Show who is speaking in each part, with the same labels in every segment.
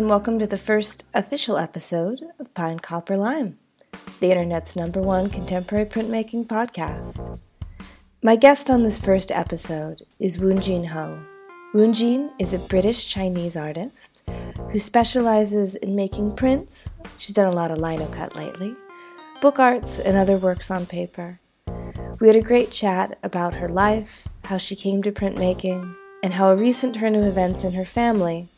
Speaker 1: and welcome to the first official episode of Pine Copper Lime, the internet's number one contemporary printmaking podcast. My guest on this first episode is Wuon-Gean Ho. Wuon-Gean is a British Chinese artist who specializes in making prints. She's done a lot of lino cut lately, book arts, and other works on paper. We had a great chat about her life, how she came to printmaking, and how a recent turn of events in her family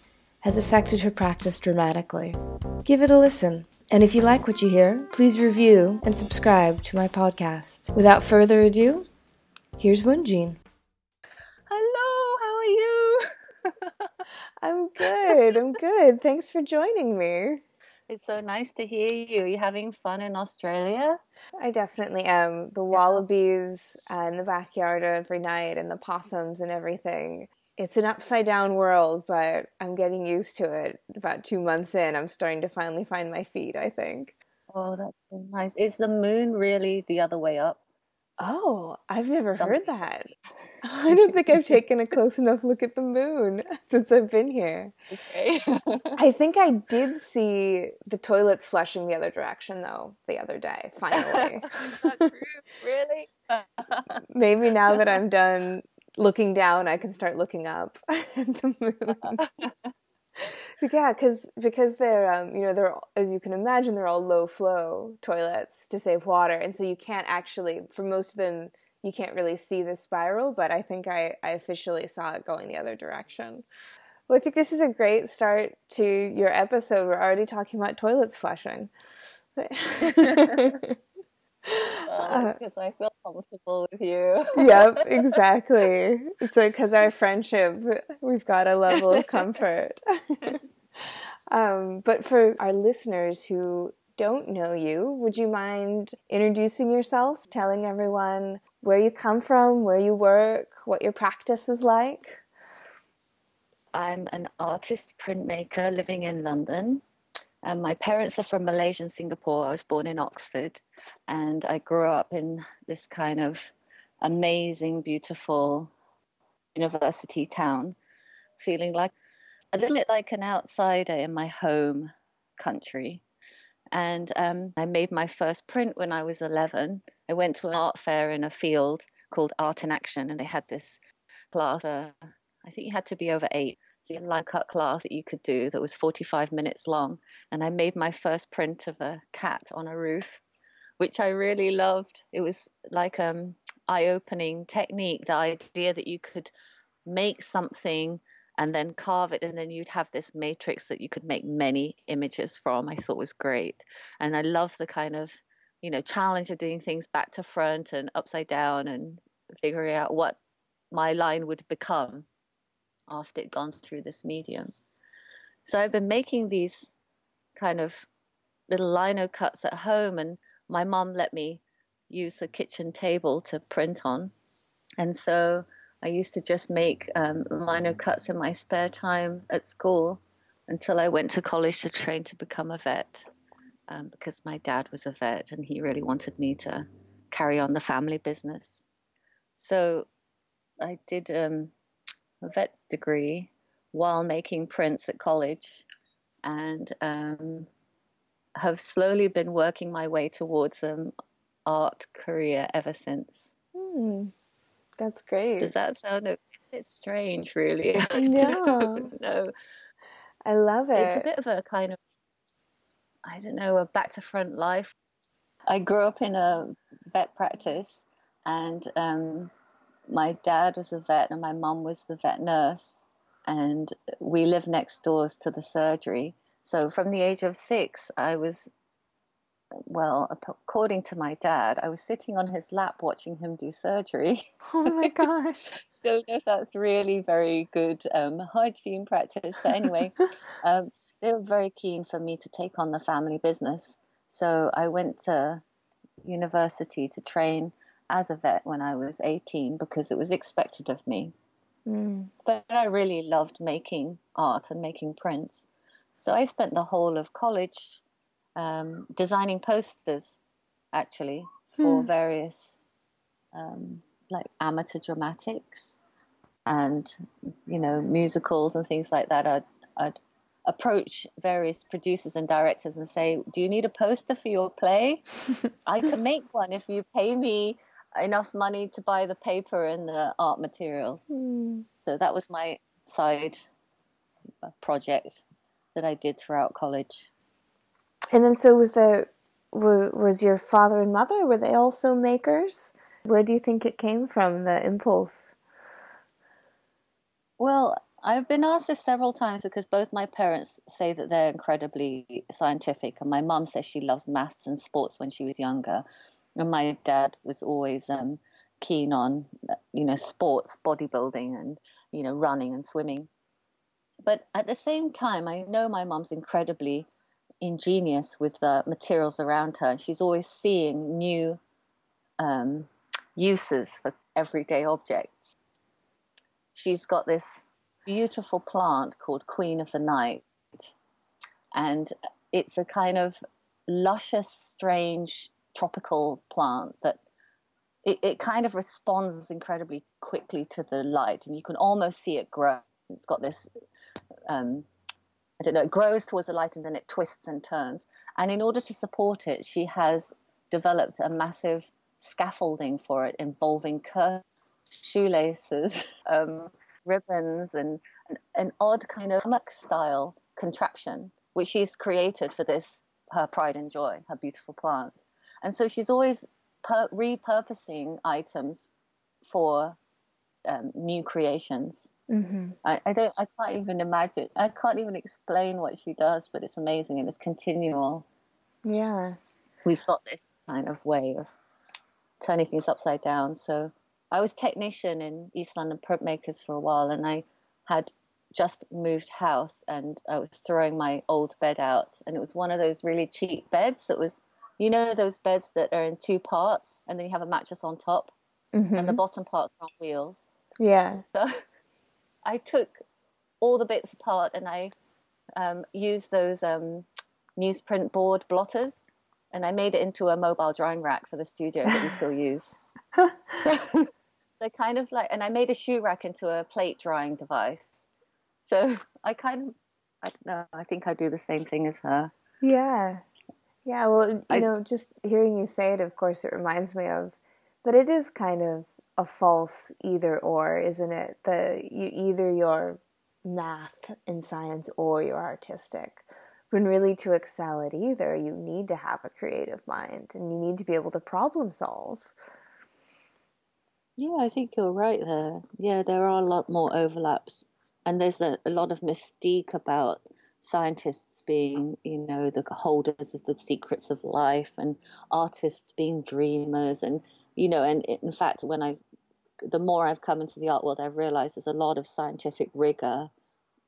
Speaker 1: has affected her practice dramatically. Give it a listen. And if you like what you hear, please review and subscribe to my podcast. Without further ado, here's Wuon-Gean. Hello, how are you? I'm good. I'm good. Thanks for joining me.
Speaker 2: It's so nice to hear you. Are you having fun in Australia?
Speaker 1: I definitely am. The wallabies uh, in the backyard every night and the possums and everything it's an upside down world, but I'm getting used to it. About two months in, I'm starting to finally find my feet, I think.
Speaker 2: Oh, that's so nice. Is the moon really the other way up?
Speaker 1: Oh, I've never Some... heard that. I don't think I've taken a close enough look at the moon since I've been here. Okay. I think I did see the toilets flushing the other direction though the other day, finally.
Speaker 2: really?
Speaker 1: Maybe now that I'm done looking down, I can start looking up at the moon. yeah, because because they're um, you know they're as you can imagine they're all low flow toilets to save water, and so you can't actually for most of them you can't really see the spiral. But I think I I officially saw it going the other direction. Well, I think this is a great start to your episode. We're already talking about toilets flushing.
Speaker 2: Uh, because uh, I feel comfortable with you.
Speaker 1: yep, exactly. It's like because our friendship, we've got a level of comfort. um, but for our listeners who don't know you, would you mind introducing yourself, telling everyone where you come from, where you work, what your practice is like?
Speaker 2: I'm an artist printmaker living in London. And my parents are from Malaysia and Singapore. I was born in Oxford and I grew up in this kind of amazing, beautiful university town, feeling like a little bit like an outsider in my home country. And um, I made my first print when I was 11. I went to an art fair in a field called Art in Action, and they had this class. Uh, I think you had to be over eight. So a line cut class that you could do that was 45 minutes long. And I made my first print of a cat on a roof which I really loved. It was like um eye-opening technique, the idea that you could make something and then carve it and then you'd have this matrix that you could make many images from i thought was great and i love the kind of you know challenge of doing things back to front and upside down and figuring out what my line would become after it gone through this medium so i've been making these kind of little lino cuts at home and my mom let me use the kitchen table to print on. And so I used to just make um, cuts in my spare time at school until I went to college to train to become a vet um, because my dad was a vet and he really wanted me to carry on the family business. So I did um, a vet degree while making prints at college and um, have slowly been working my way towards an art career ever since.
Speaker 1: Hmm. That's great.
Speaker 2: Does that sound a bit strange, really?
Speaker 1: No. no. I love it.
Speaker 2: It's a bit of a kind of, I don't know, a back to front life. I grew up in a vet practice, and um, my dad was a vet, and my mum was the vet nurse, and we lived next doors to the surgery. So from the age of six, I was, well, according to my dad, I was sitting on his lap watching him do surgery.
Speaker 1: Oh my gosh.
Speaker 2: Don't know if that's really very good um, hygiene practice, but anyway, um, they were very keen for me to take on the family business. So I went to university to train as a vet when I was 18 because it was expected of me. Mm. But I really loved making art and making prints. So I spent the whole of college um, designing posters, actually, for hmm. various um, like amateur dramatics and you know musicals and things like that. I'd, I'd approach various producers and directors and say, Do you need a poster for your play? I can make one if you pay me enough money to buy the paper and the art materials. Mm. So that was my side uh, project that I did throughout college.
Speaker 1: And then, so was there, was your father and mother, were they also makers? Where do you think it came from, the impulse?
Speaker 2: Well, I've been asked this several times because both my parents say that they're incredibly scientific, and my mum says she loves maths and sports when she was younger, and my dad was always um, keen on, you know, sports, bodybuilding, and you know, running and swimming. But at the same time, I know my mum's incredibly ingenious with the materials around her. She's always seeing new um, uses for everyday objects. She's got this beautiful plant called Queen of the Night. And it's a kind of luscious, strange tropical plant that it, it kind of responds incredibly quickly to the light, and you can almost see it grow. It's got this, um, I don't know, it grows towards the light and then it twists and turns. And in order to support it, she has developed a massive scaffolding for it involving curved shoelaces, um, ribbons and an, an odd kind of hammock style contraption, which she's created for this, her pride and joy, her beautiful plant. And so she's always per- repurposing items for um, new creations. Mm-hmm. I, I, don't, I can't even imagine, I can't even explain what she does, but it's amazing and it's continual.
Speaker 1: Yeah.
Speaker 2: We've got this kind of way of turning things upside down. So I was technician in East London printmakers for a while, and I had just moved house, and I was throwing my old bed out, and it was one of those really cheap beds that was, you know, those beds that are in two parts, and then you have a mattress on top, mm-hmm. and the bottom part's on wheels.
Speaker 1: Yeah.
Speaker 2: So I took all the bits apart, and I um, used those um, newsprint board blotters, and I made it into a mobile drying rack for the studio that we still use. so, they kind of like, and I made a shoe rack into a plate drying device. So I kind of, I don't know, I think I do the same thing as her.
Speaker 1: Yeah. Yeah. Well, you I, know, just hearing you say it, of course, it reminds me of but it is kind of a false either or, isn't it? The you either you're math and science or you're artistic. When really to excel at either, you need to have a creative mind and you need to be able to problem solve.
Speaker 2: Yeah, I think you're right there. Yeah, there are a lot more overlaps. And there's a, a lot of mystique about scientists being, you know, the holders of the secrets of life and artists being dreamers. And, you know, and in fact, when I, the more I've come into the art world, I've realized there's a lot of scientific rigor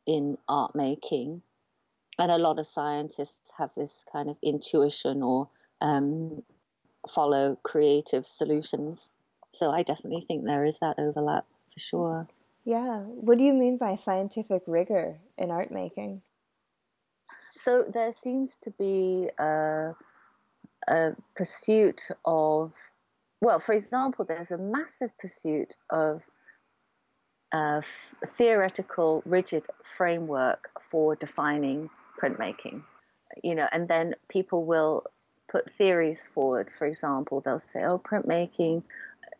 Speaker 2: in art making. And a lot of scientists have this kind of intuition or um, follow creative solutions so I definitely think there is that overlap for sure.
Speaker 1: Yeah. What do you mean by scientific rigor in art making?
Speaker 2: So there seems to be a, a pursuit of, well, for example, there's a massive pursuit of a theoretical, rigid framework for defining printmaking. You know, and then people will put theories forward. For example, they'll say, "Oh, printmaking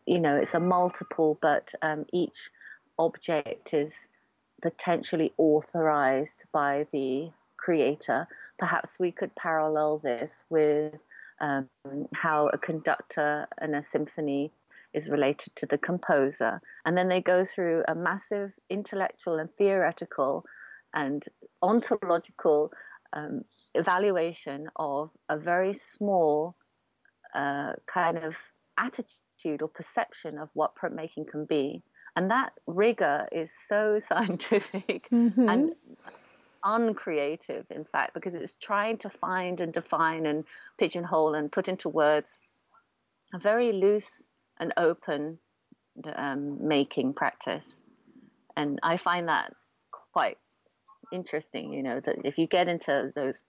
Speaker 2: you know, it's a multiple, but um, each object is potentially authorized by the creator. Perhaps we could parallel this with um, how a conductor and a symphony is related to the composer. And then they go through a massive intellectual and theoretical and ontological um, evaluation of a very small uh, kind of attitude or perception of what printmaking can be. And that rigor is so scientific mm-hmm. and uncreative, in fact, because it's trying to find and define and pigeonhole and put into words a very loose and open um, making practice. And I find that quite interesting, you know, that if you get into those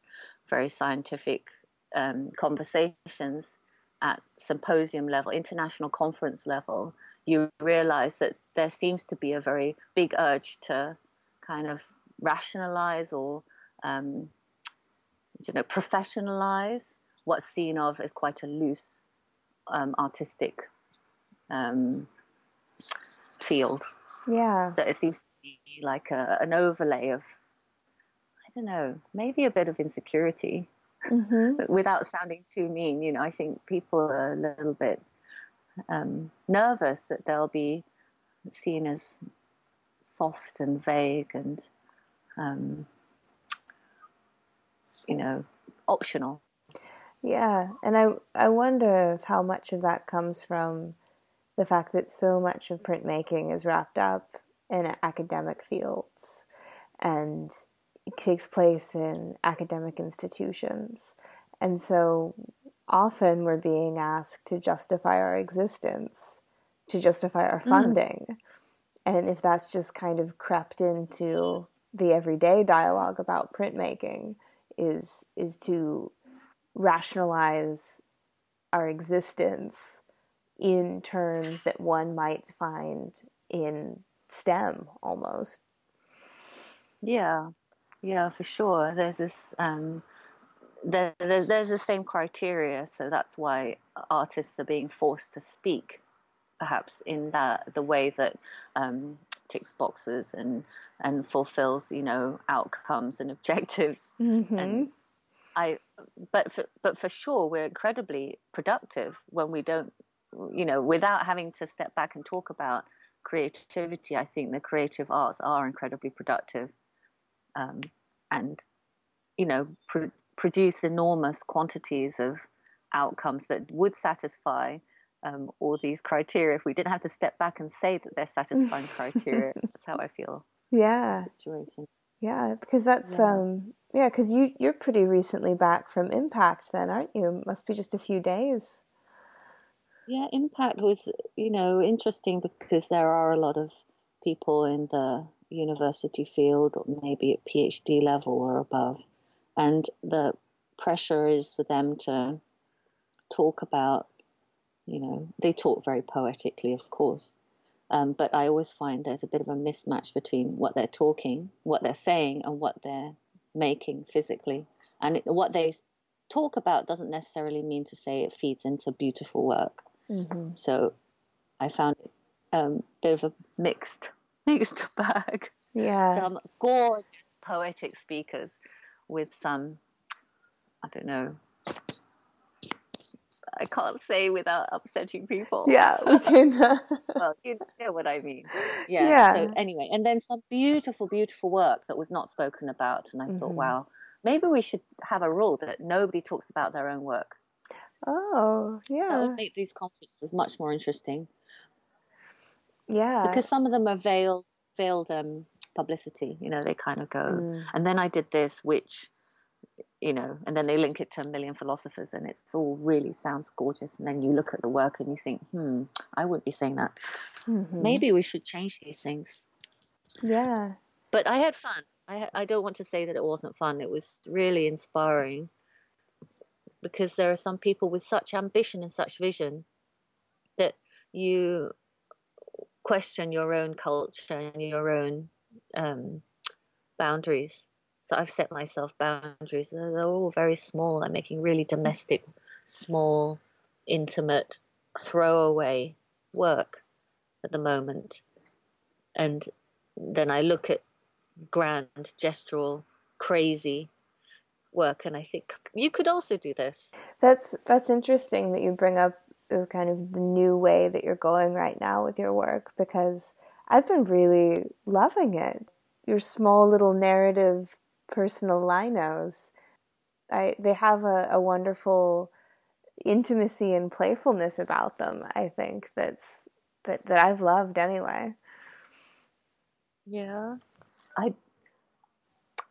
Speaker 2: very scientific um, conversations, at symposium level, international conference level, you realize that there seems to be a very big urge to kind of rationalize or um, you know, professionalize what's seen of as quite a loose um, artistic um, field.
Speaker 1: Yeah.
Speaker 2: So it seems to be like a, an overlay of, I don't know, maybe a bit of insecurity mm-hmm. without sounding too mean. You know, I think people are a little bit um, nervous that they'll be seen as soft and vague and, um, you know, optional.
Speaker 1: Yeah, and I I wonder if how much of that comes from the fact that so much of printmaking is wrapped up in academic fields and takes place in academic institutions. And so often we're being asked to justify our existence, to justify our mm. funding. Mm. And if that's just kind of crept into the everyday dialogue about printmaking, is is to rationalize our existence in terms that one might find in STEM almost.
Speaker 2: Yeah, yeah, for sure. There's this, um, there, there's, there's the same criteria, so that's why artists are being forced to speak, perhaps in that the way that um, ticks boxes and and fulfills, you know, outcomes and objectives. Mm-hmm. And I, but for, but for sure, we're incredibly productive when we don't you know, without having to step back and talk about creativity, I think the creative arts are incredibly productive, um, and you know, pr- produce enormous quantities of outcomes that would satisfy um, all these criteria if we didn't have to step back and say that they're satisfying criteria. That's how I feel.
Speaker 1: Yeah. Situation. Yeah, because that's yeah. um yeah, because you you're pretty recently back from Impact, then, aren't you? It must be just a few days.
Speaker 2: Yeah, impact was, you know, interesting because there are a lot of people in the university field, or maybe at PhD level or above, and the pressure is for them to talk about, you know, they talk very poetically, of course, um, but I always find there's a bit of a mismatch between what they're talking, what they're saying, and what they're making physically. And it, what they talk about doesn't necessarily mean to say it feeds into beautiful work. Mm-hmm. So I found it a um, bit of a mixed mixed bag.
Speaker 1: Yeah.
Speaker 2: Some gorgeous poetic speakers with some I don't know I can't say without upsetting people.
Speaker 1: Yeah, we can.
Speaker 2: well, you know what I mean. Yeah. yeah. So anyway, and then some beautiful, beautiful work that was not spoken about, and I mm-hmm. thought, wow, maybe we should have a rule that nobody talks about their own work.
Speaker 1: Oh, yeah.
Speaker 2: That would make these conferences much more interesting.
Speaker 1: Yeah.
Speaker 2: Because some of them are veiled, veiled um, publicity. You know, they kind of go, mm. and then I did this, which, you know, and then they link it to a million philosophers, and it's all really sounds gorgeous. And then you look at the work and you think, hmm, I wouldn't be saying that. Mm-hmm. Maybe we should change these things.
Speaker 1: Yeah.
Speaker 2: But I had fun. I, I don't want to say that it wasn't fun. It was really inspiring because there are some people with such ambition and such vision that you question your own culture and your own um, boundaries. So I've set myself boundaries. They're all very small. I'm making really domestic, small, intimate, throwaway work at the moment. And then I look at grand, gestural, crazy work and i think you could also do this
Speaker 1: that's that's interesting that you bring up kind of the new way that you're going right now with your work because i've been really loving it your small little narrative personal linos i they have a, a wonderful intimacy and playfulness about them i think that's that that i've loved anyway
Speaker 2: yeah i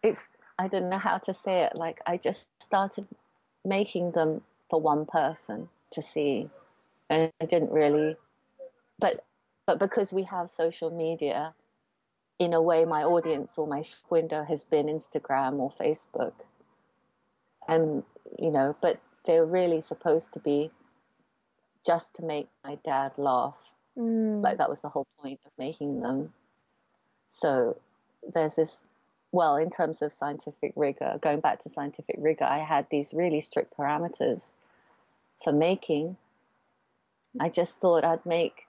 Speaker 2: it's I don't know how to say it. Like I just started making them for one person to see, and I didn't really. But but because we have social media, in a way, my audience or my window has been Instagram or Facebook, and you know, but they're really supposed to be just to make my dad laugh. Mm. Like that was the whole point of making them. So there's this well, in terms of scientific rigor, going back to scientific rigor, I had these really strict parameters for making. I just thought I'd make,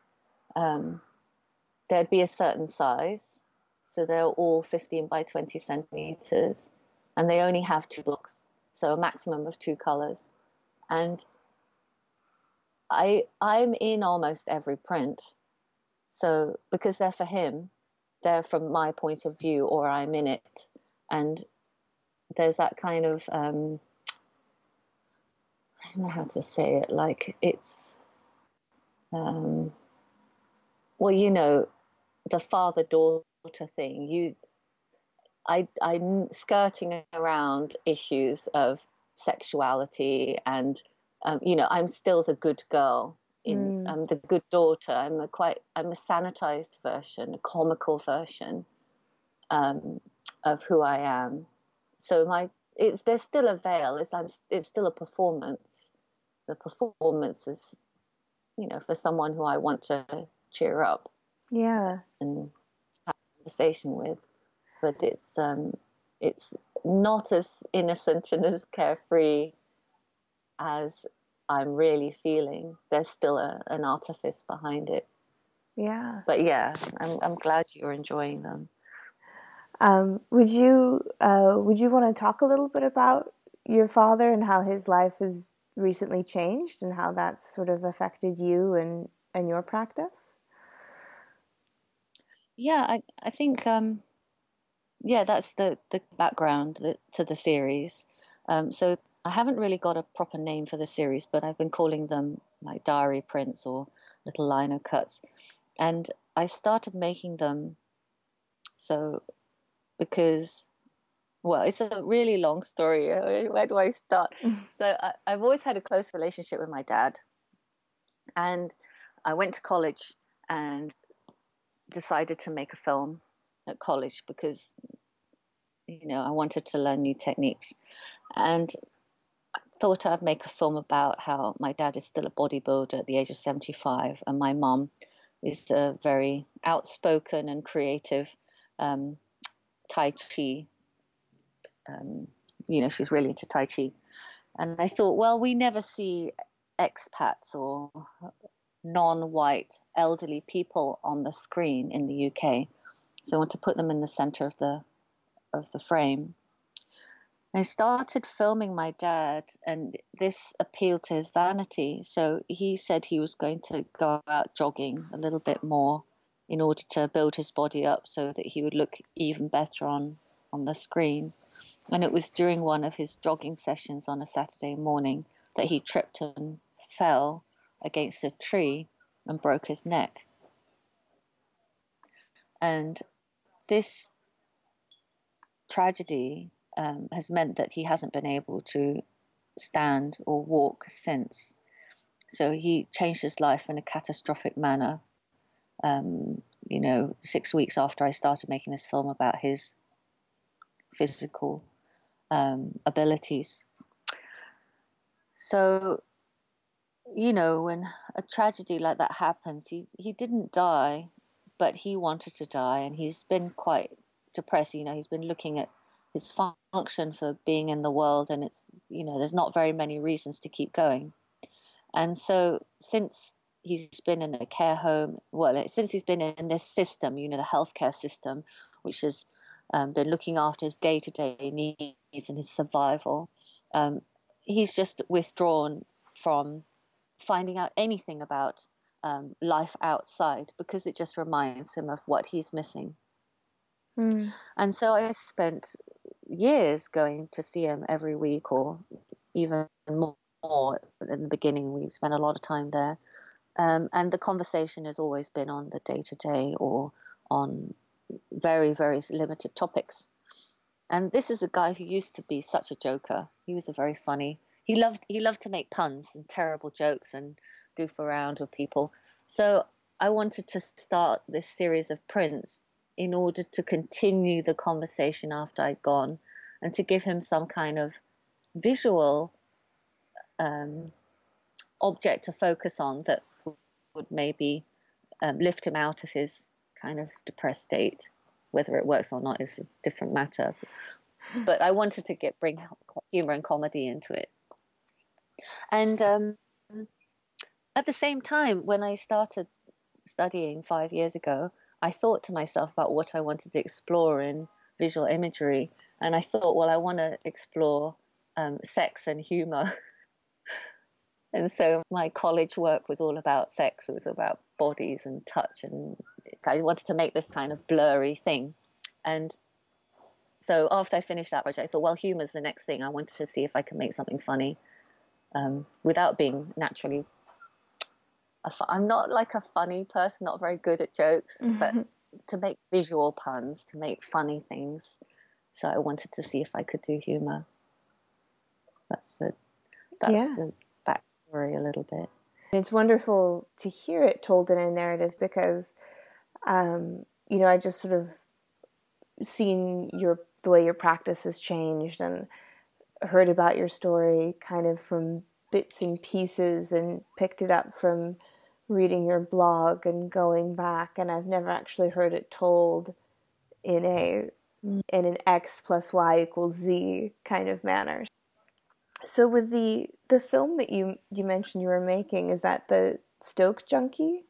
Speaker 2: um, there'd be a certain size. So they're all 15 by 20 centimeters, and they only have two blocks, so a maximum of two colors. And I, I'm in almost every print. So because they're for him, they're from my point of view, or I'm in it. And there's that kind of, um, I don't know how to say it, like it's, um, well, you know, the father daughter thing. You, I, I'm skirting around issues of sexuality and, um, you know, I'm still the good girl. In, mm. I'm the good daughter. I'm a quite, I'm a sanitized version, a comical version um, of who I am. So my, it's there's still a veil. It's I'm, it's still a performance. The performance is, you know, for someone who I want to cheer up.
Speaker 1: Yeah.
Speaker 2: And conversation with, but it's um, it's not as innocent and as carefree as I'm really feeling. There's still a, an artifice behind it.
Speaker 1: Yeah.
Speaker 2: But yeah, I'm I'm glad you're enjoying them.
Speaker 1: Um, would you uh, would you want to talk a little bit about your father and how his life has recently changed and how that's sort of affected you and and your practice?
Speaker 2: Yeah, I I think um, yeah, that's the the background to the series. Um, so I haven't really got a proper name for the series, but I've been calling them like diary prints or little lino cuts, and I started making them so because well, it's a really long story. Where do I start? so I, I've always had a close relationship with my dad, and I went to college and decided to make a film at college because you know I wanted to learn new techniques and I thought I'd make a film about how my dad is still a bodybuilder at the age of 75 and my mom is a very outspoken and creative um, Tai Chi. Um, you know, she's really into Tai Chi. And I thought, well, we never see expats or non-white elderly people on the screen in the UK. So I want to put them in the center of the of the frame. I started filming my dad, and this appealed to his vanity. So he said he was going to go out jogging a little bit more in order to build his body up so that he would look even better on, on the screen. And it was during one of his jogging sessions on a Saturday morning that he tripped and fell against a tree and broke his neck. And this tragedy um, has meant that he hasn't been able to stand or walk since. So he changed his life in a catastrophic manner. Um, you know, six weeks after I started making this film about his physical um, abilities. So you know, when a tragedy like that happens, he, he didn't die, but he wanted to die, and he's been quite depressed. You know, he's been looking at his function for being in the world, and it's, you know, there's not very many reasons to keep going. And so, since he's been in a care home, well, since he's been in this system, you know, the healthcare system, which has um, been looking after his day to day needs and his survival, um, he's just withdrawn from finding out anything about um, life outside because it just reminds him of what he's missing. Mm. And so I spent years going to see him every week or even more. In the beginning, we spent a lot of time there. Um, and the conversation has always been on the day to day or on very, very limited topics. And this is a guy who used to be such a joker. He was a very funny he loved he loved to make puns and terrible jokes and goof around with people. So I wanted to start this series of prints in order to continue the conversation after I'd gone and to give him some kind of visual um, object to focus on that would maybe um, lift him out of his kind of depressed state Whether it works or not is a different matter. But I wanted to get bring humor and comedy into it. And um, at the same time, when I started studying five years ago, I thought to myself about what I wanted to explore in visual imagery. And I thought, well, I want to explore um, sex and humor. and so my college work was all about sex, it was about bodies and touch. And I wanted to make this kind of blurry thing. And so after I finished that project, I thought, well, humor's the next thing. I wanted to see if I could make something funny um, without being naturally I'm not like a funny person, not very good at jokes, mm-hmm. but to make visual puns, to make funny things. So I wanted to see if I could do humor. That's the that's yeah. the backstory a little bit.
Speaker 1: It's wonderful to hear it told in a narrative because, um, you know, I just sort of seen your the way your practice has changed and heard about your story kind of from bits and pieces and picked it up from reading your blog and going back, and I've never actually heard it told in a in an x plus y equals z kind of manner. So with the the film that you you mentioned you were making, is that the Stoke Junkie?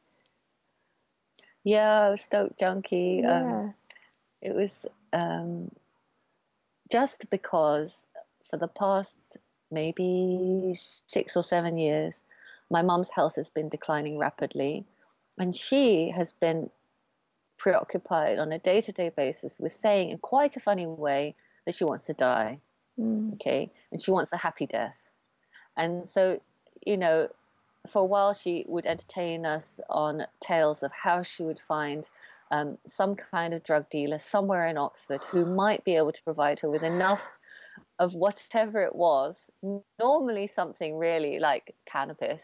Speaker 2: Yeah, Stoke Junkie. Um, yeah. Um, it was um, just because for the past maybe six or seven years, my mom's health has been declining rapidly, and she has been preoccupied on a day to day basis with saying in quite a funny way that she wants to die. Mm. Okay. And she wants a happy death. And so, you know, for a while she would entertain us on tales of how she would find um, some kind of drug dealer somewhere in Oxford who might be able to provide her with enough of whatever it was, normally something really like cannabis.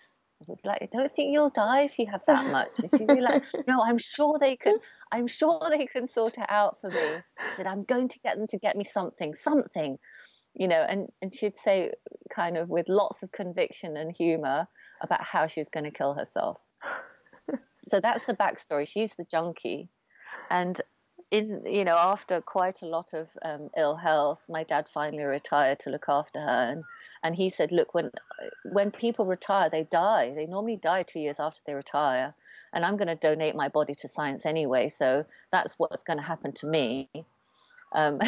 Speaker 2: Like, I don't think you'll die if you have that much. And she'd be like, No, I'm sure they can. I'm sure they can sort it out for me. I said, I'm going to get them to get me something, something, you know. And and she'd say, kind of with lots of conviction and humor about how she was going to kill herself. so that's the backstory. She's the junkie, and in you know after quite a lot of um, ill health, my dad finally retired to look after her, and and he said, look, when when people retire, they die. They normally die two years after they retire, and I'm going to donate my body to science anyway, so that's what's going to happen to me. Um,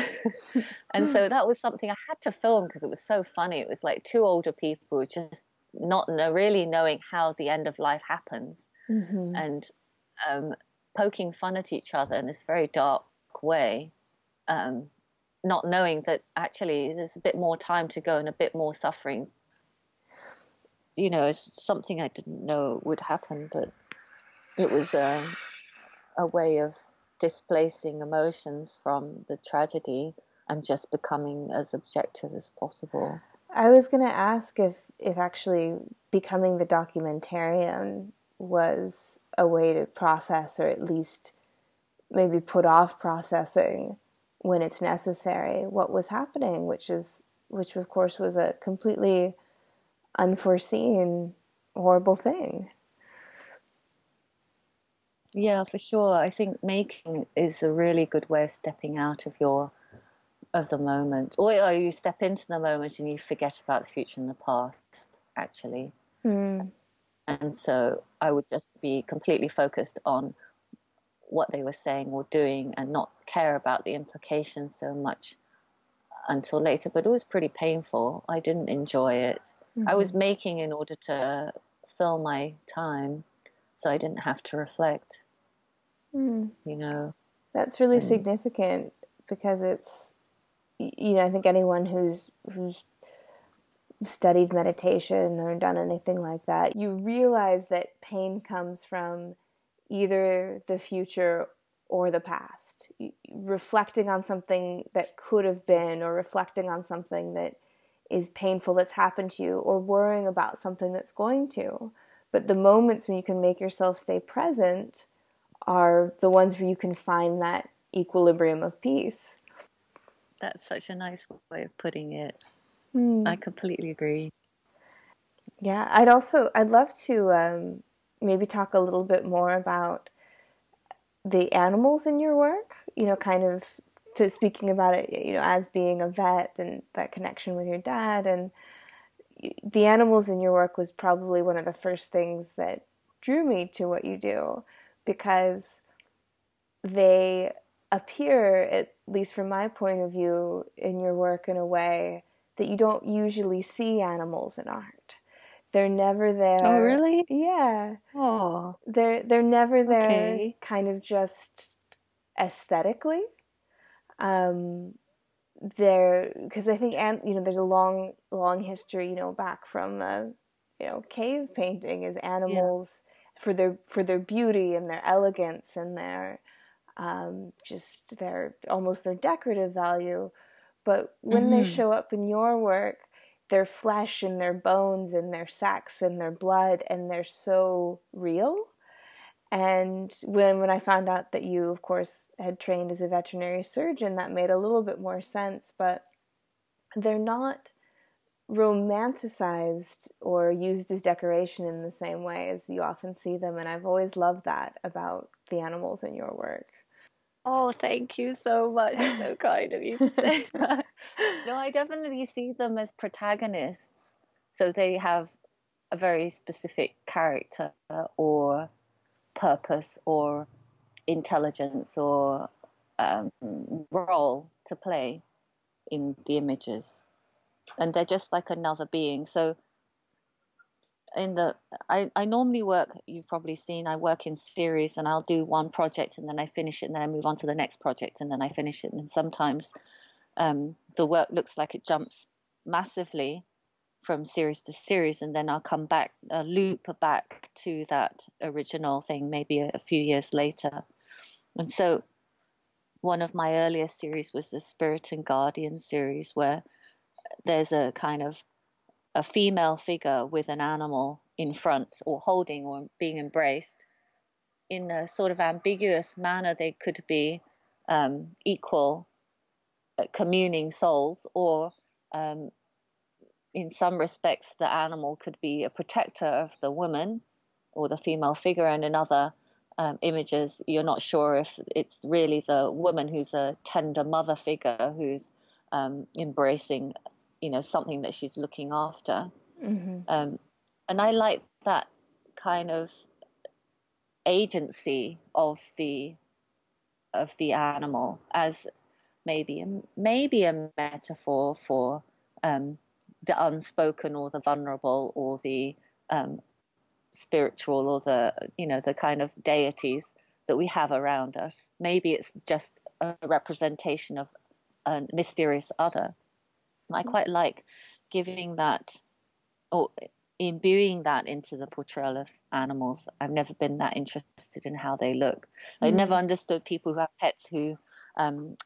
Speaker 2: and so that was something I had to film because it was so funny. It was like two older people just not know, really knowing how the end of life happens, mm-hmm. and um, poking fun at each other in this very dark way, um, not knowing that actually there's a bit more time to go and a bit more suffering. You know, it's something I didn't know would happen, but it was a, a way of displacing emotions from the tragedy and just becoming as objective as possible.
Speaker 1: I was going to ask if, if actually becoming the documentarian was a way to process or at least maybe put off processing when it's necessary what was happening which is which of course was a completely unforeseen horrible thing.
Speaker 2: Yeah for sure. I think making is a really good way of stepping out of your of the moment. Or you step into the moment and you forget about the future and the past actually. Mm. And so I would just be completely focused on what they were saying or doing and not care about the implications so much until later. But it was pretty painful. I didn't enjoy it. Mm-hmm. I was making in order to fill my time so I didn't have to reflect. Mm. You know,
Speaker 1: that's really and, significant because it's you know I think anyone who's who's studied meditation or done anything like that, you realize that pain comes from either the future or the past. Reflecting on something that could have been, or reflecting on something that is painful that's happened to you, or worrying about something that's going to. But the moments when you can make yourself stay present are the ones where you can find that equilibrium of peace.
Speaker 2: That's such a nice way of putting it. Mm. I completely agree.
Speaker 1: Yeah, I'd also I'd love to um, maybe talk a little bit more about the animals in your work. you know, kind of to speaking about it, you know, as being a vet and that connection with your dad and the animals in your work was probably one of the first things that drew me to what you do because they appear, at least from my point of view, in your work in a way that you don't usually see animals in art. They're never there.
Speaker 2: Oh, really?
Speaker 1: Yeah.
Speaker 2: Oh.
Speaker 1: They're they're never there
Speaker 2: Okay.
Speaker 1: kind of just aesthetically. Um they're because I think and you know there's a long long history, you know, back from uh, you know, cave painting is animals for their for their beauty and their elegance and their um just their almost their decorative value. But when they
Speaker 2: Mhm.
Speaker 1: show up in your work, their flesh and their bones and their sacks and their blood and they're so real and when when I found out that you of course had trained as a veterinary surgeon that made a little bit more sense but they're not romanticized or used as decoration in the same way as you often see them and I've always loved that about the animals in your work.
Speaker 2: Oh, thank you so much. It's so kind of you to say that. No, I definitely see them as protagonists. So they have a very specific character or purpose or intelligence or um, role to play in the images. And they're just like another being. So in the I, I normally work you've probably seen I work in series and I'll do one project and then I finish it and then I move on to the next project and then I finish it. And sometimes um, the work looks like it jumps massively from series to series and then I'll come back uh, loop back to that original thing maybe a, a few years later. And so one of my earliest series was the Spirit and Guardian series where there's a kind of a female figure with an animal in front or holding or being embraced in a sort of ambiguous manner they could be um, equal uh, communing souls or um, in some respects the animal could be a protector of the woman or the female figure. And in other um, images you're not sure if it's really the woman who's a tender mother figure who's um, embracing you know something that she's looking after
Speaker 1: Mm-hmm.
Speaker 2: um, and I like that kind of agency of the of the animal as maybe a, maybe a metaphor for um, the unspoken or the vulnerable or the um, spiritual or the you know the kind of deities that we have around us. Maybe it's just a representation of a mysterious other. I quite like giving that or imbuing that into the portrayal of animals. I've never been that interested in how they look. I
Speaker 1: Mm.
Speaker 2: never understood people who have pets who um,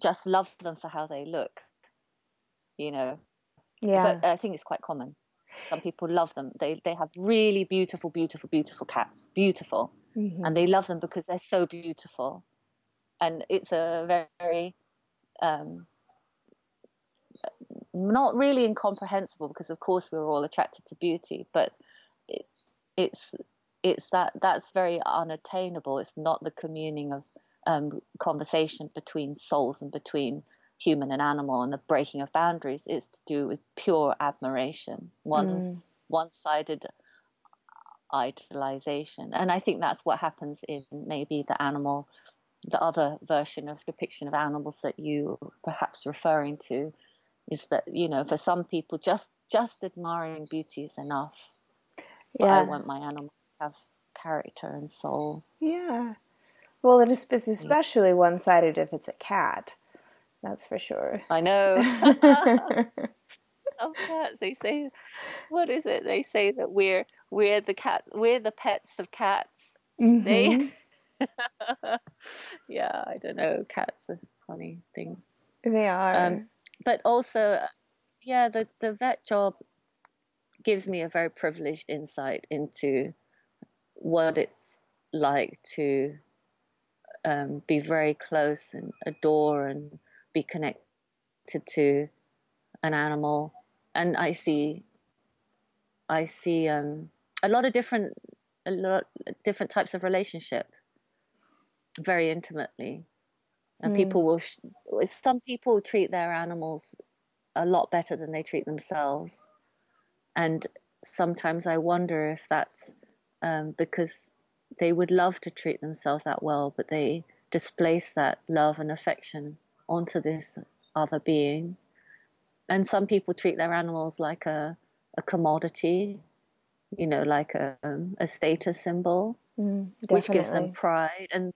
Speaker 2: just love them for how they look. You know,
Speaker 1: Yeah.
Speaker 2: but I think it's quite common. Some people love them. They they have really beautiful, beautiful, beautiful cats, beautiful,
Speaker 1: Mhm.
Speaker 2: and they love them because they're so beautiful. And it's a very um, not really incomprehensible because of course we're all attracted to beauty, but it, it's it's that that's very unattainable. It's not the communing of um, conversation between souls and between human and animal and the breaking of boundaries. It's to do with pure admiration, one's one-sided idolization, and I think that's what happens in maybe the animal, the other version of depiction of animals that you perhaps referring to is that you know for some people just just admiring beauty is enough but
Speaker 1: yeah.
Speaker 2: i want my animals to have character and soul
Speaker 1: Yeah. Well, it is especially one sided if it's a cat. That's for sure.
Speaker 2: i know oh cats they say what is it they say that we're we're the cats we're the pets of cats
Speaker 1: Mhm.
Speaker 2: they yeah i don't know cats are funny things
Speaker 1: They are.
Speaker 2: Um, but also yeah the the vet job gives me a very privileged insight into what it's like to um, be very close and adore and be connected to an animal. And i see i see um, a lot of different a lot different types of relationship very intimately and mm. people will. Some people treat their animals a lot better than they treat themselves, and sometimes I wonder if that's um, because they would love to treat themselves that well, but they displace that love and affection onto this other being. And some people treat their animals like a, a commodity, you know, like a, um, a status symbol, mm, which gives them pride. And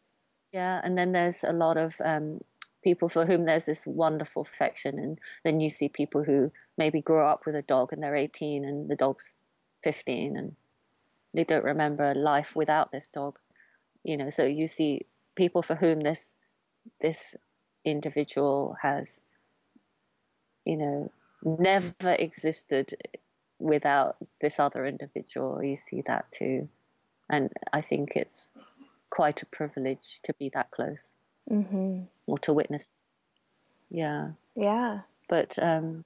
Speaker 2: yeah, and then there's a lot of um, people for whom there's this wonderful affection. And then you see people who maybe grow up with a dog and they're 18 and the dog's 15 and they don't remember life without this dog. You know, so you see people for whom this this individual has, you know, never existed without this other individual. You see that too. And I think it's quite a privilege to be that close mm-hmm. or to witness. Yeah.
Speaker 1: Yeah.
Speaker 2: But um,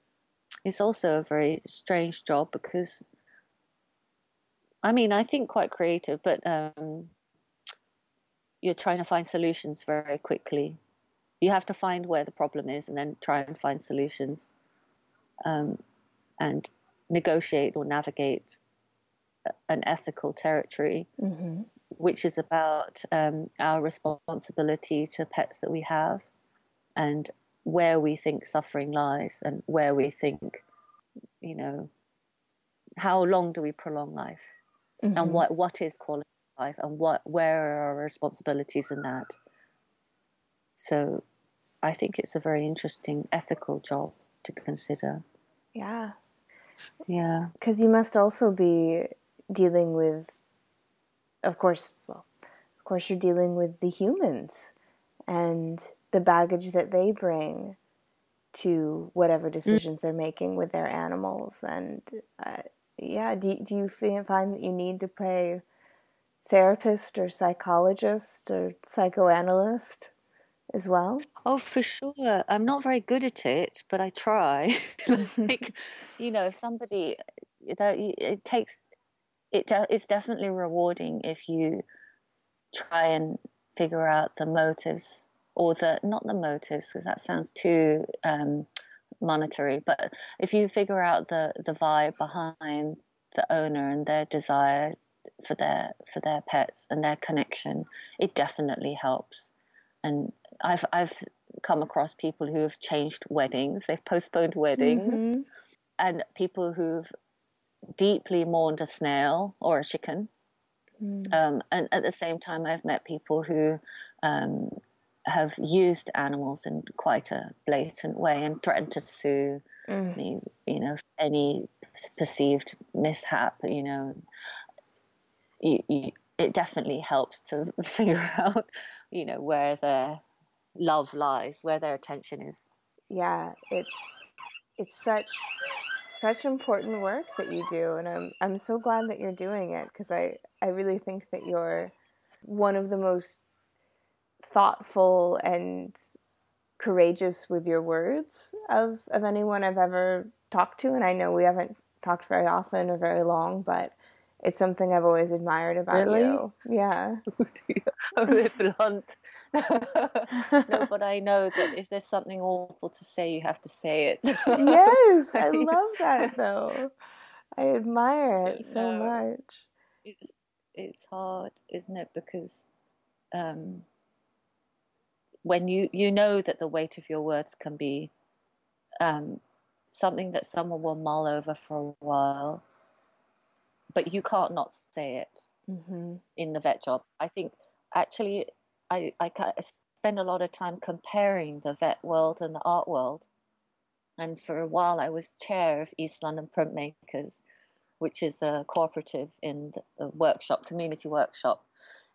Speaker 2: it's also a very strange job because, I mean, I think quite creative, but um, you're trying to find solutions very quickly. You have to find where the problem is and then try and find solutions um, and negotiate or navigate an ethical territory, mm-hmm. Which is about um, our responsibility to pets that we have and where we think suffering lies and where we think, you know, how long do we prolong life mm-hmm. and what, what is quality of life and what where are our responsibilities in that. So I think it's a very interesting ethical job to consider.
Speaker 1: Yeah.
Speaker 2: Yeah.
Speaker 1: Because you must also be dealing with, of course, well, of course, you're dealing with the humans and the baggage that they bring to whatever mm. decisions they're making with their animals. And uh, yeah, do, do you find that you need to play therapist or psychologist or psychoanalyst as well?
Speaker 2: Oh, for sure. I'm not very good at it, but I try. like, you know, if somebody that it takes it it's definitely rewarding if you try and figure out the motives or the not the motives because that sounds too um, monetary, but if you figure out the the vibe behind the owner and their desire for their for their pets and their connection, it definitely helps. And I've I've come across people who have changed weddings, they've postponed weddings, mm-hmm. and people who've deeply mourned a snail or a chicken. Mm. Um, and at the same time, I've met people who um, have used animals in quite a blatant way and threatened to sue mm. me, you know, any perceived mishap, you know you, you, it definitely helps to figure out, you know, where their love lies, where their attention is.
Speaker 1: Yeah, it's it's such such important work that you do, and I'm I'm so glad that you're doing it because I I really think that you're one of the most thoughtful and courageous with your words of of anyone I've ever talked to, and I know we haven't talked very often or very long, but it's something I've always admired about really? you. Yeah.
Speaker 2: a bit blunt. no, but I know that if there's something awful to say, you have to say it.
Speaker 1: yes, I love that though. I admire it so no, much.
Speaker 2: It's it's hard, isn't it? Because um, when you you know that the weight of your words can be um, something that someone will mull over for a while but you can't not say it mm-hmm. in the vet job. I think actually I, I spend a lot of time comparing the vet world and the art world. And for a while, I was chair of East London Printmakers, which is a cooperative in the workshop, community workshop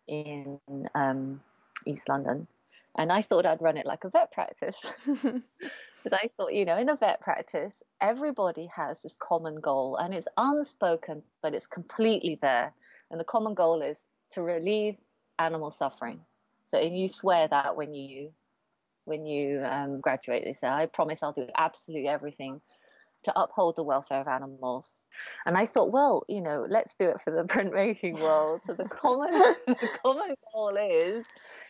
Speaker 2: in um, East London. And I thought I'd run it like a vet practice. Because I thought, you know, in a vet practice, everybody has this common goal and it's unspoken, but it's completely there. And the common goal is to relieve animal suffering. So you swear that when you when you um, graduate, they say, I promise I'll do absolutely everything to uphold the welfare of animals. And I thought, well, you know, let's do it for the printmaking world. So the common the common goal is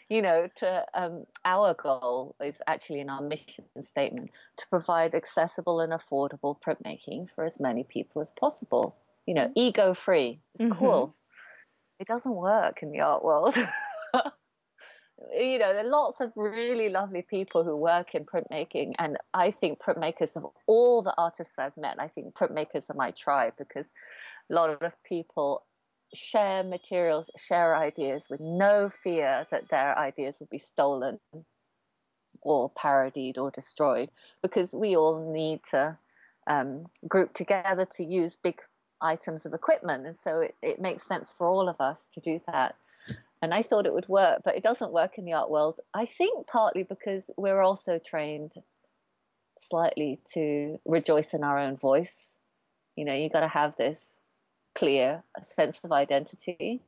Speaker 2: you know, to um, our goal is actually in our mission statement to provide accessible and affordable printmaking for as many people as possible. You know, ego free. It's mm-hmm. cool. It doesn't work in the art world. you know, there are lots of really lovely people who work in printmaking, and I think printmakers of all the artists I've met, I think printmakers are my tribe because a lot of people share materials, share ideas with no fear that their ideas will be stolen or parodied or destroyed because we all need to um, group together to use big items of equipment. And so it, it makes sense for all of us to do that. And I thought it would work, but it doesn't work in the art world. I think partly because we're also trained slightly to rejoice in our own voice. You know, you got to have this clear sense of identity.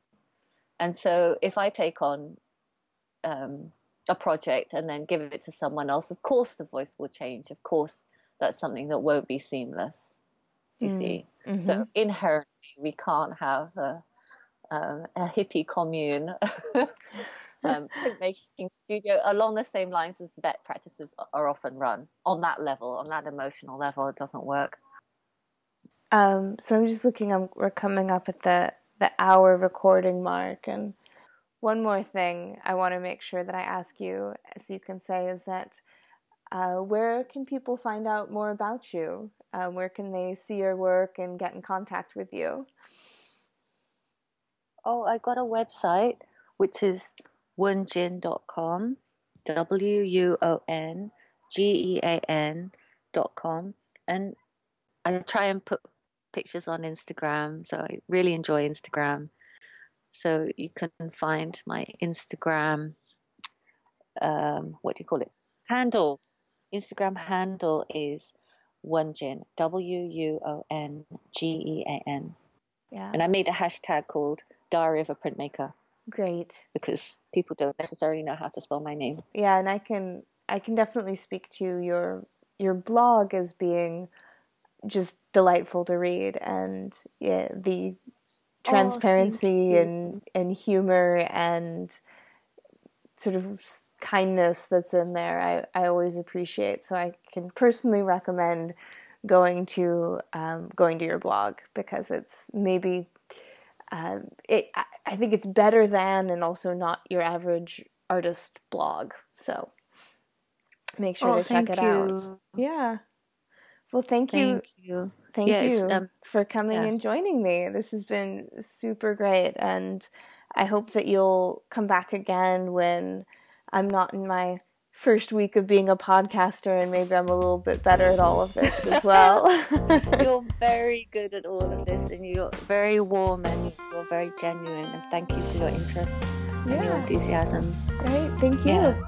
Speaker 2: And so if I take on um, a project and then give it to someone else, of course the voice will change. Of course, that's something that won't be seamless. You mm. see, mm-hmm. so inherently we can't have a, um, a hippie commune. um, making studio along the same lines as vet practices are often run on that level, on that emotional level, it doesn't work.
Speaker 1: Um, so I'm just looking. I'm, we're coming up at the the hour recording mark, and one more thing I want to make sure that I ask you, as you can say, is that uh, where can people find out more about you? Uh, where can they see your work and get in contact with you?
Speaker 2: Oh, I got a website which is wuongean.com, W U O N G E A N.com, and I try and put pictures on Instagram. So I really enjoy Instagram. So you can find my Instagram, um, what do you call it? Handle. Instagram handle is Wuongean, W U O N G E A N. Yeah. And I made a hashtag called Diary of a Printmaker.
Speaker 1: Great.
Speaker 2: Because people don't necessarily know how to spell my name.
Speaker 1: Yeah, and I can I can definitely speak to your your blog as being just delightful to read and yeah, the oh, transparency oh, and and humor and sort of kindness that's in there I, I always appreciate. So I can personally recommend going to um, going to your blog because it's maybe um, it I think it's better than and also not your average artist blog. So make sure oh, to check it you. out. Yeah well, thank you.
Speaker 2: Thank you.
Speaker 1: Thank yes, you um, for coming yeah. and joining me. This has been super great. And I hope that you'll come back again when I'm not in my first week of being a podcaster and maybe I'm a little bit better at all of this as well.
Speaker 2: you're very good at all of this and you're very warm and you're very genuine. And thank you for your interest yeah. and your enthusiasm.
Speaker 1: Great. Thank you. Yeah.